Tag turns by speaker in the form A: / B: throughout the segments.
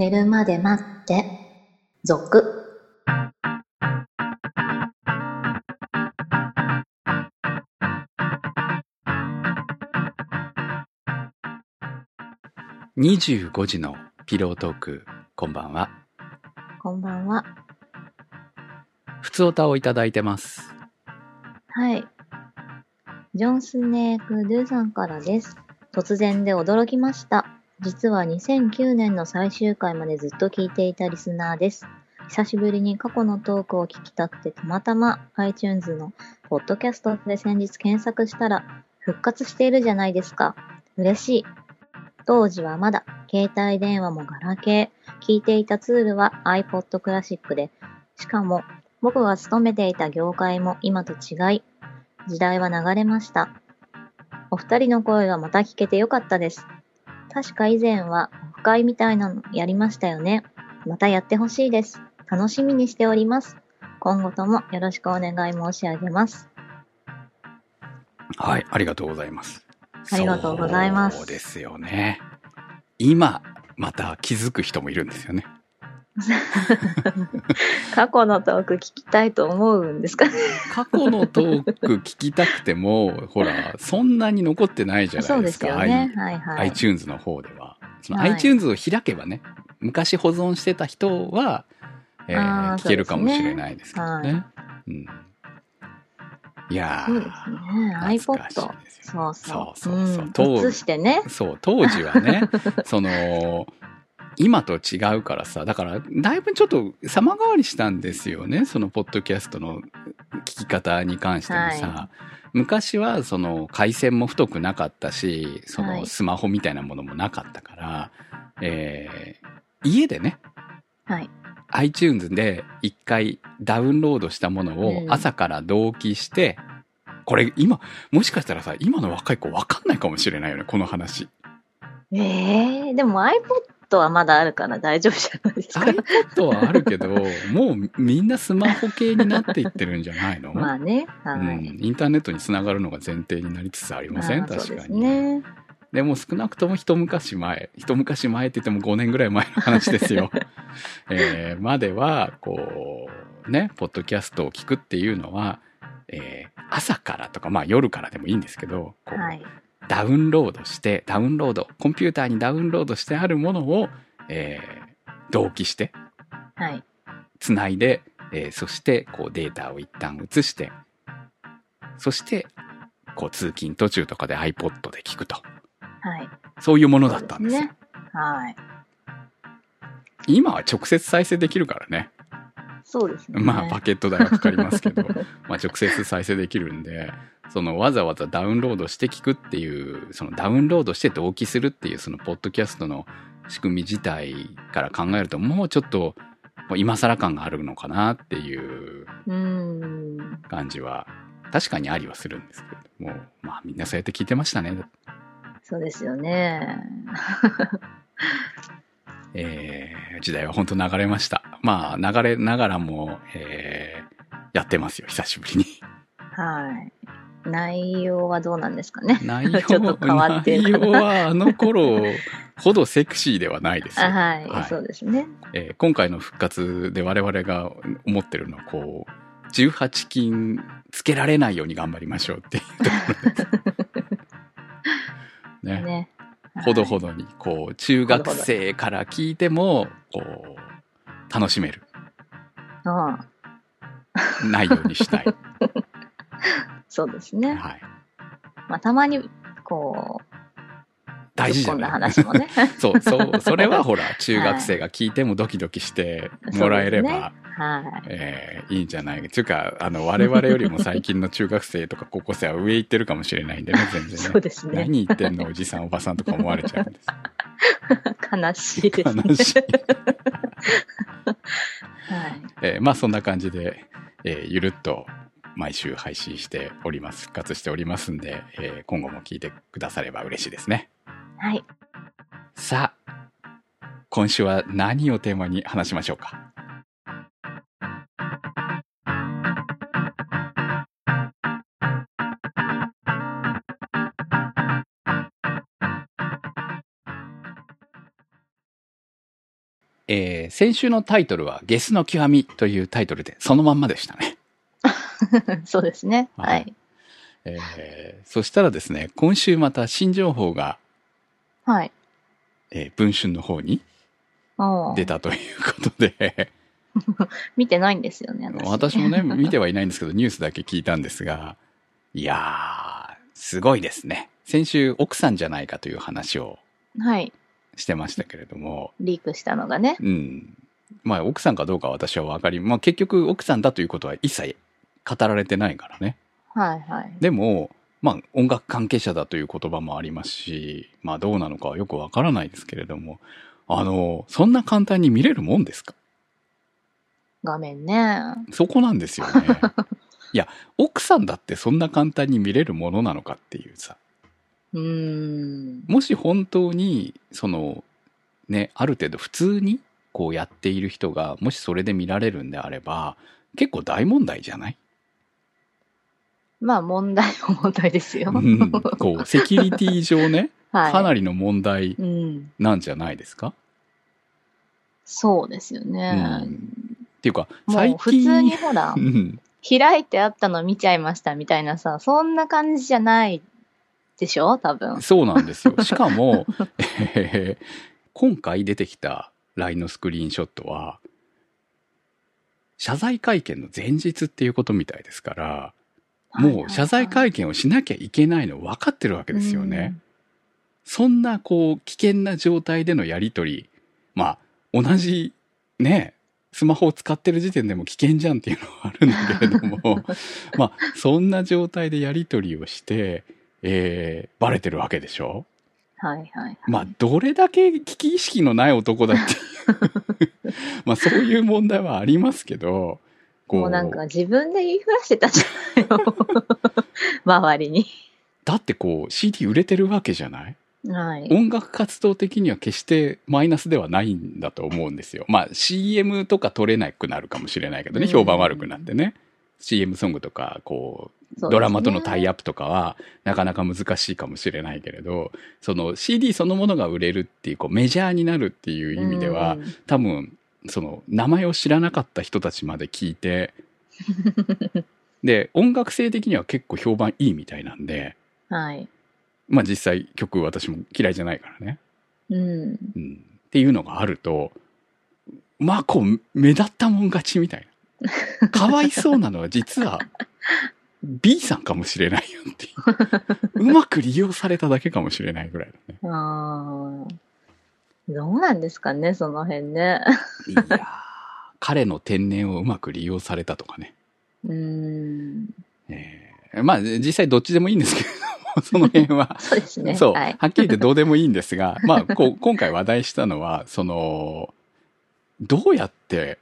A: 寝るまで待って、続。
B: 25時のピロートーク、こんばんは。
A: こんばんは。
B: 普通歌をいただいてます。
A: はい。ジョン・スネーク・ドゥさんからです。突然で驚きました。実は2009年の最終回までずっと聞いていたリスナーです。久しぶりに過去のトークを聞きたくてたまたま iTunes のポッドキャストで先日検索したら復活しているじゃないですか。嬉しい。当時はまだ携帯電話もガラケー、聞いていたツールは iPod Classic で、しかも僕が勤めていた業界も今と違い、時代は流れました。お二人の声がまた聞けてよかったです。確か以前はオフ会みたいなのやりましたよね。またやってほしいです。楽しみにしております。今後ともよろしくお願い申し上げます。
B: はい、ありがとうございます。
A: ありがとうございます
B: そうですよね。今、また気づく人もいるんですよね。
A: 過去のトーク聞きたいと思うんですか
B: 過去のトーク聞きたくても、ほら、そんなに残ってないじゃ
A: そうです
B: ないです
A: ね。はいはい。
B: iTunes の方では。その
A: はい
B: iTunes を開けばね、昔保存してた人は、えー聞けるかもしれないですけどね。
A: そう
B: うん、いや
A: そう
B: ー
A: ですね。iPod。そうそう。
B: そうそうそう
A: うんしてね。
B: そう、当時はね、その、今と違うからさ、だから、だいぶちょっと様変わりしたんですよね、そのポッドキャストの聞き方に関してもさ。
A: は
B: 昔は、その、回線も太くなかったし、その、
A: はい
B: スマホみたいなものもなかったから、えー家でね、
A: はい。
B: iTunes で一回ダウンロードしたものを
A: うん
B: 朝から同期して、これ今、もしかしたらさ、今の若い子わかんないかもしれないよね、この話。
A: ええでも iPod はまだあるから大丈夫じゃないですか
B: ？iPod はあるけど、もうみんなスマホ系になっていってるんじゃないの、
A: まあね。は
B: うん、
A: い。
B: インターネットにつながるのが前提になりつつありません確かに。
A: ね。
B: でも少なくとも一昔前、一昔前って言っても5年ぐらい前の話ですよ。えーまでは、こう、ね、ポッドキャストを聞くっていうのは、えー朝からとか、まあ夜からでもいいんですけど、こう
A: はい。
B: ダウンロードして、ダウンロード、コンピューターにダウンロードしてあるものを、えー同期して、
A: はい。
B: つないで、えーそしてこうデータを一旦移して、そして、こう通勤途中とかで iPod で聞くと。
A: はい。
B: そういうものだったんです
A: ね。はい。
B: 今は直接再生できるからね。
A: そうですね。
B: まあパケット代はかかりますけど、まあ直接再生できるんで、そのわざわざダウンロードして聞くっていう、そのダウンロードして同期するっていうそのポッドキャストの仕組み自体から考えるともうちょっと今更感があるのかなっていう。感じは確かにありはするんですけれども、まあみんなそうやって聞いてましたね。
A: そうですよね。
B: えー時代は本当流れました。まあ流れながらも、えーやってますよ、久しぶりに。
A: はい。内容はどうなんですかね？
B: 内容
A: ちょっと変わってる
B: 内容はあの頃ほどセクシーではないです
A: はい、
B: はい
A: そうですね。
B: えー今回の復活で我々が思ってるのはこう、18金つけられないように頑張りましょうっていうところです。ね。
A: ね。
B: ほどほ
A: ど。
B: どに、こう、中学生から聞いても、こう、楽しめる
A: ああ
B: 内容にしたい。
A: そうですね。
B: はい。
A: まあ、たまに、こう、
B: 大事じゃない
A: 話もね。
B: そう、そう、それはほら、中学生が聞いてもドキドキしてもらえれば、
A: そうですねはい。
B: えーいいんじゃないっていうか、あの、我々よりも最近の中学生とか高校生は上行ってるかもしれないんでね、全然ね。
A: そうですね。
B: 何言ってんのおじさんおばさんとか思われちゃうんです。
A: 悲しいですね。
B: 悲しい。
A: はい。
B: えーまあそんな感じで、えーゆるっと毎週配信しております。復活しておりますんで、えー今後も聞いてくだされば嬉しいですね。
A: はい。
B: さあ、今週は何をテーマに話しましょうか？えー先週のタイトルはゲスの極みというタイトルでそのまんまでしたね。
A: そうですね。
B: は
A: はいい。
B: えーそしたらですね、今週また新情報が、
A: はい。
B: えー文春の方に出たということで、
A: 見てないんですよね。
B: 私もね、見てはいないんですけど、ニュースだけ聞いたんですが、いやー、すごいですね。先週、奥さんじゃないかという話を
A: はい。
B: してましたけれども、
A: リークしたのがね。
B: うん。まあ、奥さんかどうかは私は分かり、まあ結局奥さんだということは一切語られてないからね。
A: はいはい。
B: でも、まあ音楽関係者だという言葉もありますし、まあどうなのかはよくわからないですけれども、あの、そんな簡単に見れるもんですか？
A: 画面ね。
B: そこなんですよね。いや、奥さんだってそんな簡単に見れるものなのかっていうさ。
A: うーん。
B: もし本当に、その、ね、ある程度普通にこうやっている人が、もしそれで見られるんであれば、結構大問題じゃない？
A: まあ問題も問題ですよ。
B: うん。こう、セキュリティ上ね、
A: はい。
B: かなりの問題
A: うん。
B: なんじゃないですか？
A: そうですよね。
B: っていうか、
A: も
B: 最
A: う普通に
B: 近、
A: ほら
B: う、ん、
A: 開いてあったの見ちゃいましたみたいなさ、そんな感じじゃないでしょ？多分。
B: そうなんですよ。しかも、えー今回出てきた LINE のスクリーンショットは、謝罪会見の前日っていうことみたいですから、もう謝罪会見をしなきゃいけないの分かってるわけですよね。そんなこう危険な状態でのやりとり、まあ同じね、スマホを使ってる時点でも危険じゃんっていうのはあるんだけれども、まあそんな状態でやりとりをして、えー、バレてるわけでしょ？
A: はいはいはい。
B: まあどれだけ危機意識のない男だっていう、まあそういう問題はありますけど、こ
A: もうなんか自分で言いふらしてたじゃないの。周りに。
B: だってこう CD 売れてるわけじゃない？
A: はい。
B: 音楽活動的には決してマイナスではないんだと思うんですよ。まあ CM とか撮れなくなるかもしれないけどね、
A: うん
B: 評判悪くなってね。CM ソングとか、こう、ドラマとのタイアップとかはなかなか難しいかもしれないけれど、その CD そのものが売れるっていう、こうメジャーになるっていう意味では、
A: うん
B: 多分、その名前を知らなかった人たちまで聞いて、で、音楽性的には結構評判いいみたいなんで、
A: はい。
B: まあ実際曲私も嫌いじゃないからね。
A: うん。
B: うん、っていうのがあると、まあこう、目立ったもん勝ちみたいな。かわいそうなのは実は、B さんかもしれないよっていう。うまく利用されただけかもしれないぐらいだね。
A: どうなんですかね、その辺ね。
B: いやー彼の天然をうまく利用されたとかね。
A: うん。
B: えーまあ実際どっちでもいいんですけれども、その辺は。
A: そうですね。
B: そう、
A: はい。
B: はっきり言ってどうでもいいんですが、まあこう今回話題したのは、その、どうやって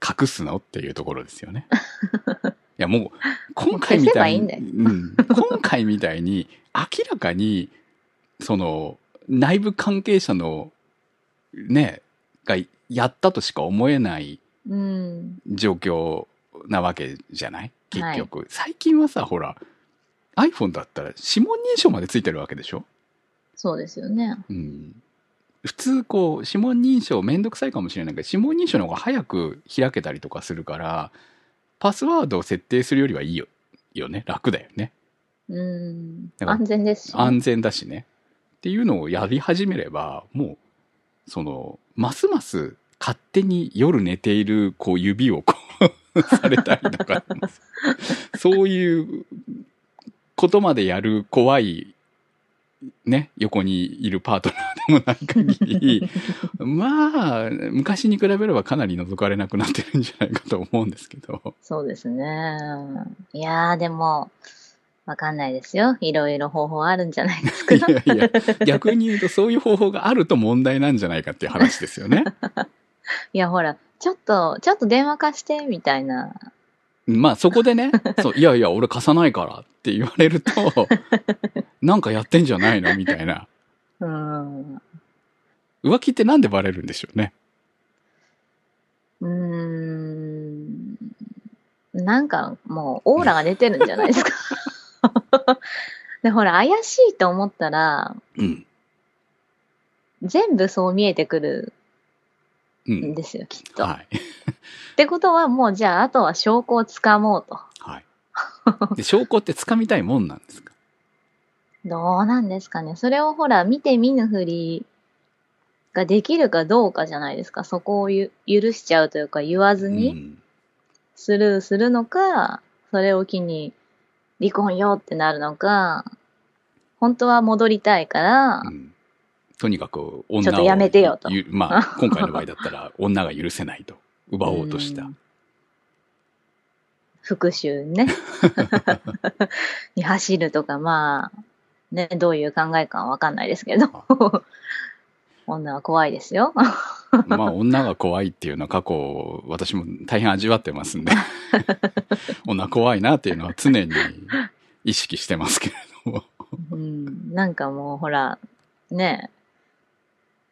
B: 隠すのっていうところですよね。いやもう、今回みたいに、
A: いい
B: うん、今回みたいに明らかに、その、内部関係者の、ね、がやったとしか思えない
A: うん。
B: 状況なわけじゃない？結局、最近はさ、ほら、iPhone だったら指紋認証までついてるわけでしょ？
A: そうですよね。
B: うん。普通、こう、指紋認証めんどくさいかもしれないけど、指紋認証の方が早く開けたりとかするから、パスワードを設定するよりはいいよ。よね。楽だよね。
A: うん。安全ですしね。
B: 安全だしね。っていうのをやり始めれば、もう、その、ますます勝手に夜寝ている、こう、指をこう、されたりとか、そういうことまでやる怖い、ね、横にいるパートナーでもない限り、まあ、昔に比べればかなり覗かれなくなってるんじゃないかと思うんですけど。
A: そうですね。いやー、でも、わかんないですよ。いろいろ方法あるんじゃないですか。
B: いやいや、逆に言うとそういう方法があると問題なんじゃないかっていう話ですよね。
A: いや、ほら、ちょっと、ちょっと電話貸して、みたいな。
B: まあそこでね、そう、いやいや、俺貸さないからって言われると、なんかやってんじゃないのみたいな。
A: うん。う
B: 浮気ってなんでバレるんでしょうね。
A: ーん。なんか、もう、オーラが出てるんじゃないですか。で、ほら、怪しいと思ったら、
B: うん。
A: 全部そう見えてくる
B: うん。
A: ですよ、きっと。
B: はい。
A: ってことはもうじゃああとは証拠をつかもうと。
B: はい。で、証拠って掴みたいもんなんですか？
A: どうなんですかね。それをほら、見て見ぬふりができるかどうかじゃないですか。そこをゆ許しちゃうというか、言わず
B: う
A: に
B: ん。
A: スルーするのか、それを機に離婚よってなるのか、本当は戻りたいから、
B: うんとにかく女を
A: ちょっとやめてよと
B: ゆまあ、今回の場合だったら女が許せないと。奪おうとした
A: う。ん復讐ね。に走るとか、まあ、ね、どういう考えかはわかんないですけど。女は怖いですよ。
B: まあ、女が怖いっていうのは過去、私も大変味わってますんで、女怖いなっていうのは常に意識してますけれども。
A: うん、なんかもうほら、ね、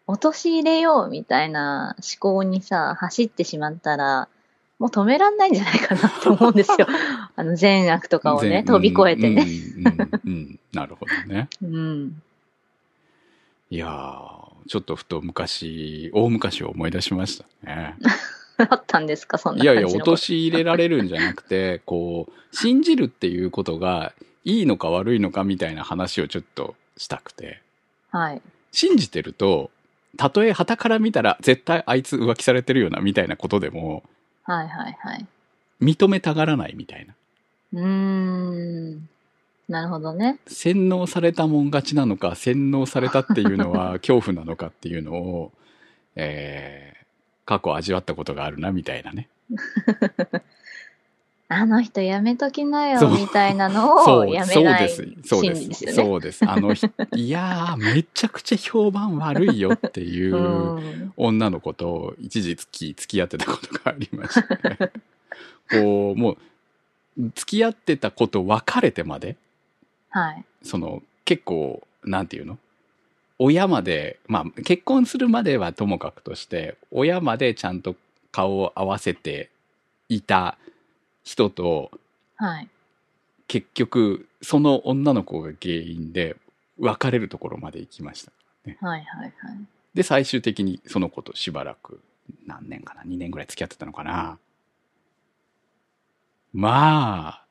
A: 陥れようみたいな思考にさ、走ってしまったら、もう止めらんないんじゃないかなって思うんですよ。あの善悪とかをね、
B: 全
A: 飛び越えてね。
B: うんうんうんうんなるほどね。
A: うん。
B: いやー、ちょっとふと昔、大昔を思い出しましたね。
A: あったんですか、そんない
B: やいや。陥れられるんじゃなくて、こう、信じるっていうことがいいのか悪いのかみたいな話をちょっとしたくて。
A: はい。
B: 信じてると、たとえ旗から見たら絶対あいつ浮気されてるよなみたいなことでも
A: はいはいはい。
B: 認めたがらないみたいな。
A: うーん。なるほどね。
B: 洗脳されたもん勝ちなのか、洗脳されたっていうのは 恐怖なのかっていうのを、えー、過去味わったことがあるなみたいなね。
A: あの人やめときなよみたいなのをやめ
B: そう
A: ない
B: です。そうで。
A: 心理ですすよね。
B: そうです。あの人、いやー、めちゃくちゃ評判悪いよっていう
A: うん
B: 女の子と一時付き付き合ってたことがありまして。こう、もう、付き合ってたこと別れてまで、
A: はい。
B: その、結構、なんていうの？親まで、まあ、結婚するまではともかくとして、親までちゃんと顔を合わせていた人と、
A: はい。
B: 結局その女の子が原因で別れるところまで行きました
A: はいはいはい。
B: で最終的にその子としばらく何年かな？2年ぐらい付き合ってたのかな？まあ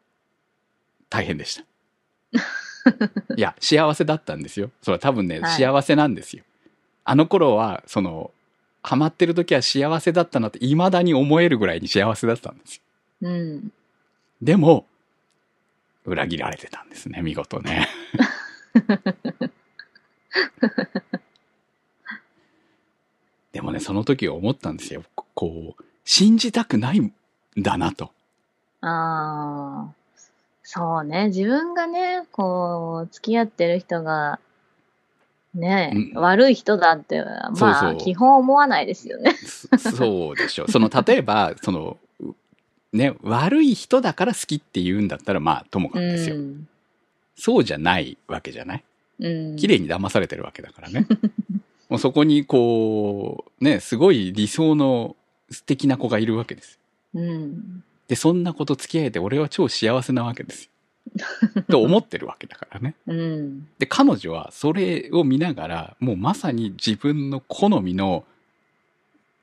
B: 大変でしたいや幸せだったんですよそれは多分ね、
A: はい
B: 幸せなんですよあの頃はそのハマってる時は幸せだったなって未だに思えるぐらいに幸せだったんですよ
A: うん。
B: でも、裏切られてたんですね、見事ね。でもね、その時思ったんですよ。こう、信じたくないんだなと。
A: ああ。そうね。自分がね、こう、付き合ってる人が、ね、
B: うん
A: 悪い人だって、まあ、
B: そうそう
A: 基本思わないですよね。
B: そそうでしょう。その、例えば、その、ね、悪い人だから好きって言うんだったら、まあ、ともかくですよ。
A: ん。
B: そうじゃないわけじゃない？
A: うん。
B: 綺麗に騙されてるわけだからね。もうそこにこう、ね、すごい理想の素敵な子がいるわけです。
A: うん。
B: で、そんな子と付き合えて俺は超幸せなわけですよ。と思ってるわけだからね。
A: うん。
B: で、彼女はそれを見ながら、もうまさに自分の好みの、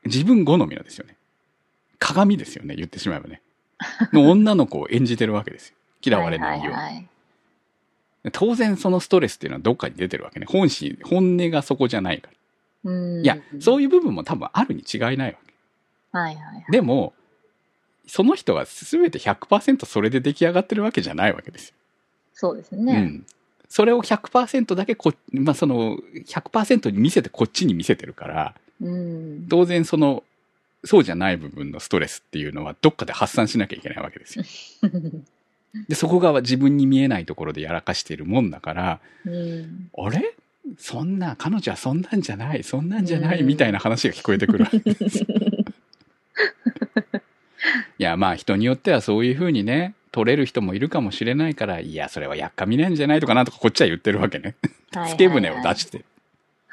B: 自分好みのですよね。鏡ですよね、言ってしまえばね。の女の子を演じてるわけですよ。嫌われないように。
A: はいはいはい
B: 当然そのストレスっていうのはどっかに出てるわけね。本心、本音がそこじゃないから。
A: うん。
B: いや、そう
A: い
B: いう部分も多分あるに違いないわけ。
A: うん。はいはいはい。
B: でも、その人が全て100%それで出来上がってるわけじゃないわけですよ。
A: そうです
B: う
A: ね。
B: ん。それを100%だけこ、まあ、その、100%に見せてこっちに見せてるから、
A: うん。
B: 当然その、そうじゃない部分のストレスっていうのはどっかで発散しなきゃいけないわけですよ。で、そこが自分に見えないところでやらかしているもんだから、
A: うん。
B: あれ？そんな、彼女はそんなんじゃない、そんなんじゃない、
A: うん
B: みたいな話が聞こえてくるわけです。いや、まあ人によってはそういうふうにね、取れる人もいるかもしれないから、いや、それはやっかみなんじゃないとかなんとかこっちは言ってるわけね。
A: はいはいはい
B: つけ舟を出して。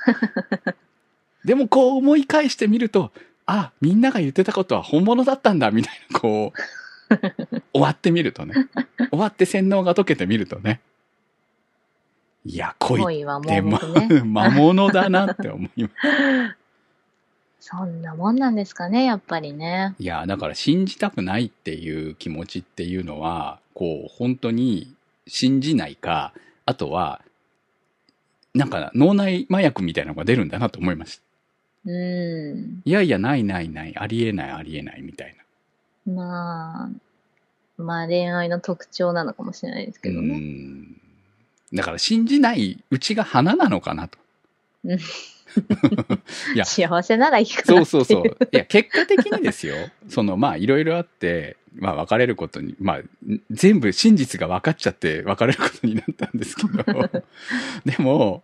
B: でもこう思い返してみると、あ、みんなが言ってたことは本物だったんだ、みたいな、こう、終わってみるとね。終わって洗脳が解けてみるとね。いや、恋っ
A: もね。
B: 魔物だなって思います。
A: そんなもんなんですかね、やっぱりね。
B: いや、だから信じたくないっていう気持ちっていうのは、こう、本当に信じないか、あとは、なんか脳内麻薬みたいなのが出るんだなと思いました。
A: うん。
B: いやいや、ないないない、ありえないありえないみたいな。
A: まあ、まあ恋愛の特徴なのかもしれないですけど
B: う
A: ね。
B: ん。だから信じないうちが花なのかなと。
A: うん
B: いや
A: 幸せならいいかな
B: そう。そうそう。いや、結果的にですよ。その、まあ、いろいろあって、まあ、別れることに、まあ、全部真実が分かっちゃって別れることになったんですけど、でも、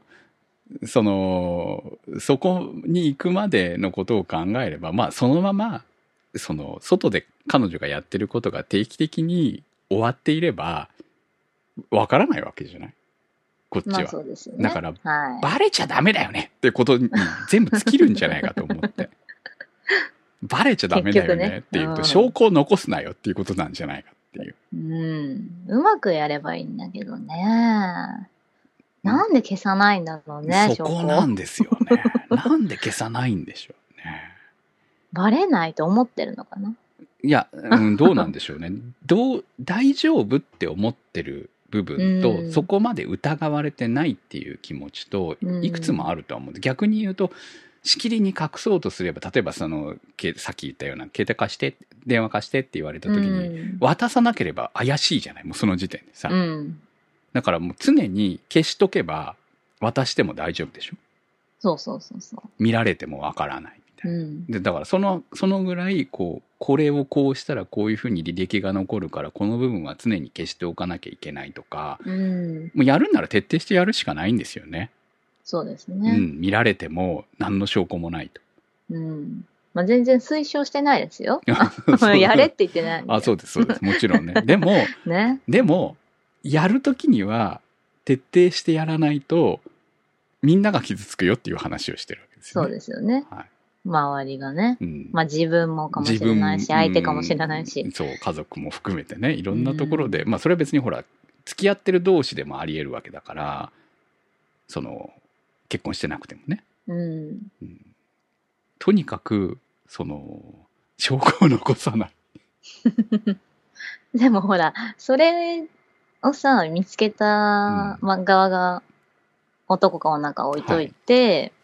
B: その、そこに行くまでのことを考えれば、まあ、そのまま、その、外で彼女がやってることが定期的に終わっていれば、わからないわけじゃない？こっちは。
A: まあそうですよね。
B: だから
A: はい。
B: バレちゃダメだよねってことに 全部尽きるんじゃないかと思って。バレちゃダメだよねっていうと、
A: 結局ねうん
B: 証拠を残すなよっていうことなんじゃないかっていう。
A: うん。うまくやればいいんだけどね。なんで消さないんだろうね、
B: そこなんですよね。なんで消さないんでしょうね。
A: バレないと思ってるのかな？い
B: や、うん、どうなんでしょうね。どう、大丈夫って思ってる部分と、
A: うん
B: そこまで疑われてないっていう気持ちと
A: う、ん
B: いくつもあるとは思うんで、逆に言うと、しきりに隠そうとすれば、例えばその、けさっき言ったような、携帯貸して、電話貸してって言われた時に、
A: うん
B: 渡さなければ怪しいじゃない？もうその時点でさ。
A: うん。
B: だからもう常に消しとけば、渡しても大丈夫でしょ？
A: そうそうそうそ
B: 見られてもわからないみた
A: う。
B: いうな。
A: ん。
B: で、だからその、そのぐらい、こう、これをこうしたらこういうふうに履歴が残るから、この部分は常に消しておかなきゃいけないとか、
A: うん。
B: もうやるんなら徹底してやるしかないんですよね。
A: そうです
B: う
A: ね。
B: ん、見られても何の証拠もないと。
A: うん。まあ、全然推奨してないですよ。やれって言ってない。
B: あ、そうです、そうです。もちろんね。でも、
A: ね。
B: でも、やるときには徹底してやらないと、みんなが傷つくよっていう話をしてるわけですよね。
A: そうですよね。
B: はい
A: 周りがね。
B: うん
A: まあ自分もかもしれないし、相手かもしれない
B: うん
A: し。
B: そう、家族も含めてね、いろんなところで、まあそれは別にほら、付き合ってる同士でもあり得るわけだから、その、結婚してなくてもね。
A: うん。
B: うんとにかく、その、証拠を残さない。
A: でもほら、それをさ、見つけた、まあ、側が男か女か置いといて、あ、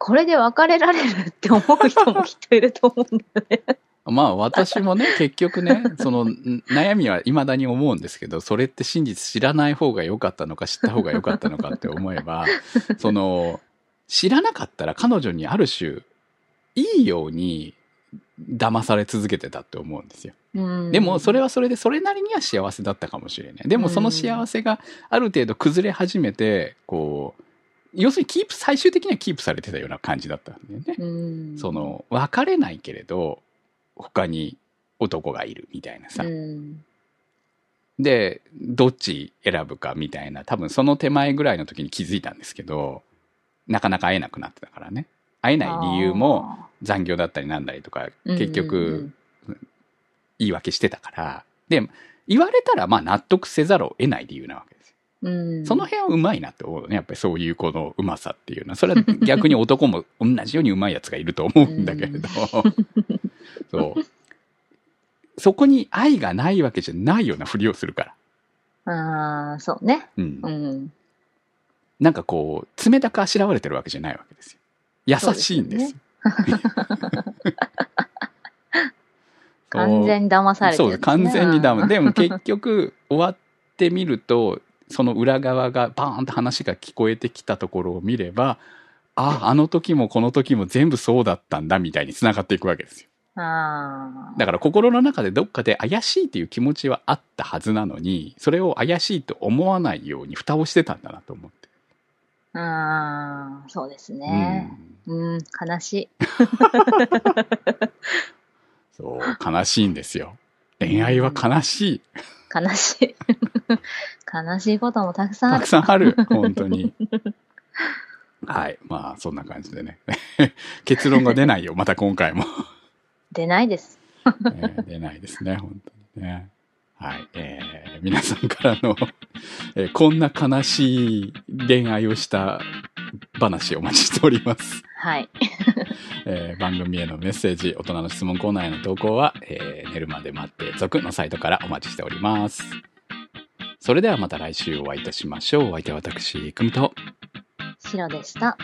A: これで別れられるって思う人もきっといると思うんだよね。
B: まあ私もね、結局ね、そのん悩みは未だに思うんですけど、それって真実知らない方が良かったのか知った方が良かったのかって思えば、その、知らなかったら彼女にある種、いいように騙され続けてたって思うんですよ。
A: うん、
B: でもそれはそれでそれなりには幸せだったかもしれない。でもその幸せがある程度崩れ始めて、こう、要するにキープ、最終的にはキープされてたような感じだったんだよね。
A: うん、
B: その、別れないけれど、他に男がいるみたいなさ。
A: うん、
B: で、どっち選ぶかみたいな、多分その手前ぐらいの時に気づいたんですけど、なかなか会えなくなってたからね。会えない理由も残業だったりなんだりとか、結局、言い訳してたから。で、言われたらまあ納得せざるを得ない理由なわけですよ。
A: うん、
B: その辺はうまいなって思うね。やっぱりそういうこのうまさっていうのは。それは逆に男も同じようにうまいやつがいると思うんだけれど。そう。そこに愛がないわけじゃないようなふりをするから。
A: ああ、そうね。
B: うん
A: う。ん。
B: なんかこう、冷たくあしらわれてるわけじゃないわけですよ。優しいんですよ。
A: 完全に騙されて
B: そう、
A: るんですね、
B: 完全にダメ。
A: うん
B: でも結局、終わってみると、その裏側がバーンと話が聞こえてきたところを見れば、あ、あの時もこの時も全部そうだったんだみたいに繋がっていくわけですよ。
A: あ
B: だから心の中でどっかで怪しいっていう気持ちはあったはずなのに、それを怪しいと思わないように蓋をしてたんだなと思って。
A: あ、ああ、そうですね。うん、悲しい。
B: そう、悲しいんですよ。恋愛は悲しい。
A: 悲しい。悲しいこともたくさんある
B: たく。さんある。本当に。はい。まあ、そんな感じでね。結論が出ないよ。また今回も。
A: 出ないです。
B: えー出ないですね。本当にね。はい。えー、皆さんからの、えーこんな悲しい恋愛をした話お待ちしております。
A: はい。
B: えー番組へのメッセージ、大人の質問コーナーへの投稿は、えー寝るまで待って続のサイトからお待ちしております。それではまた来週お会いいたしましょう。お相手は私、くみと。
A: 白でした。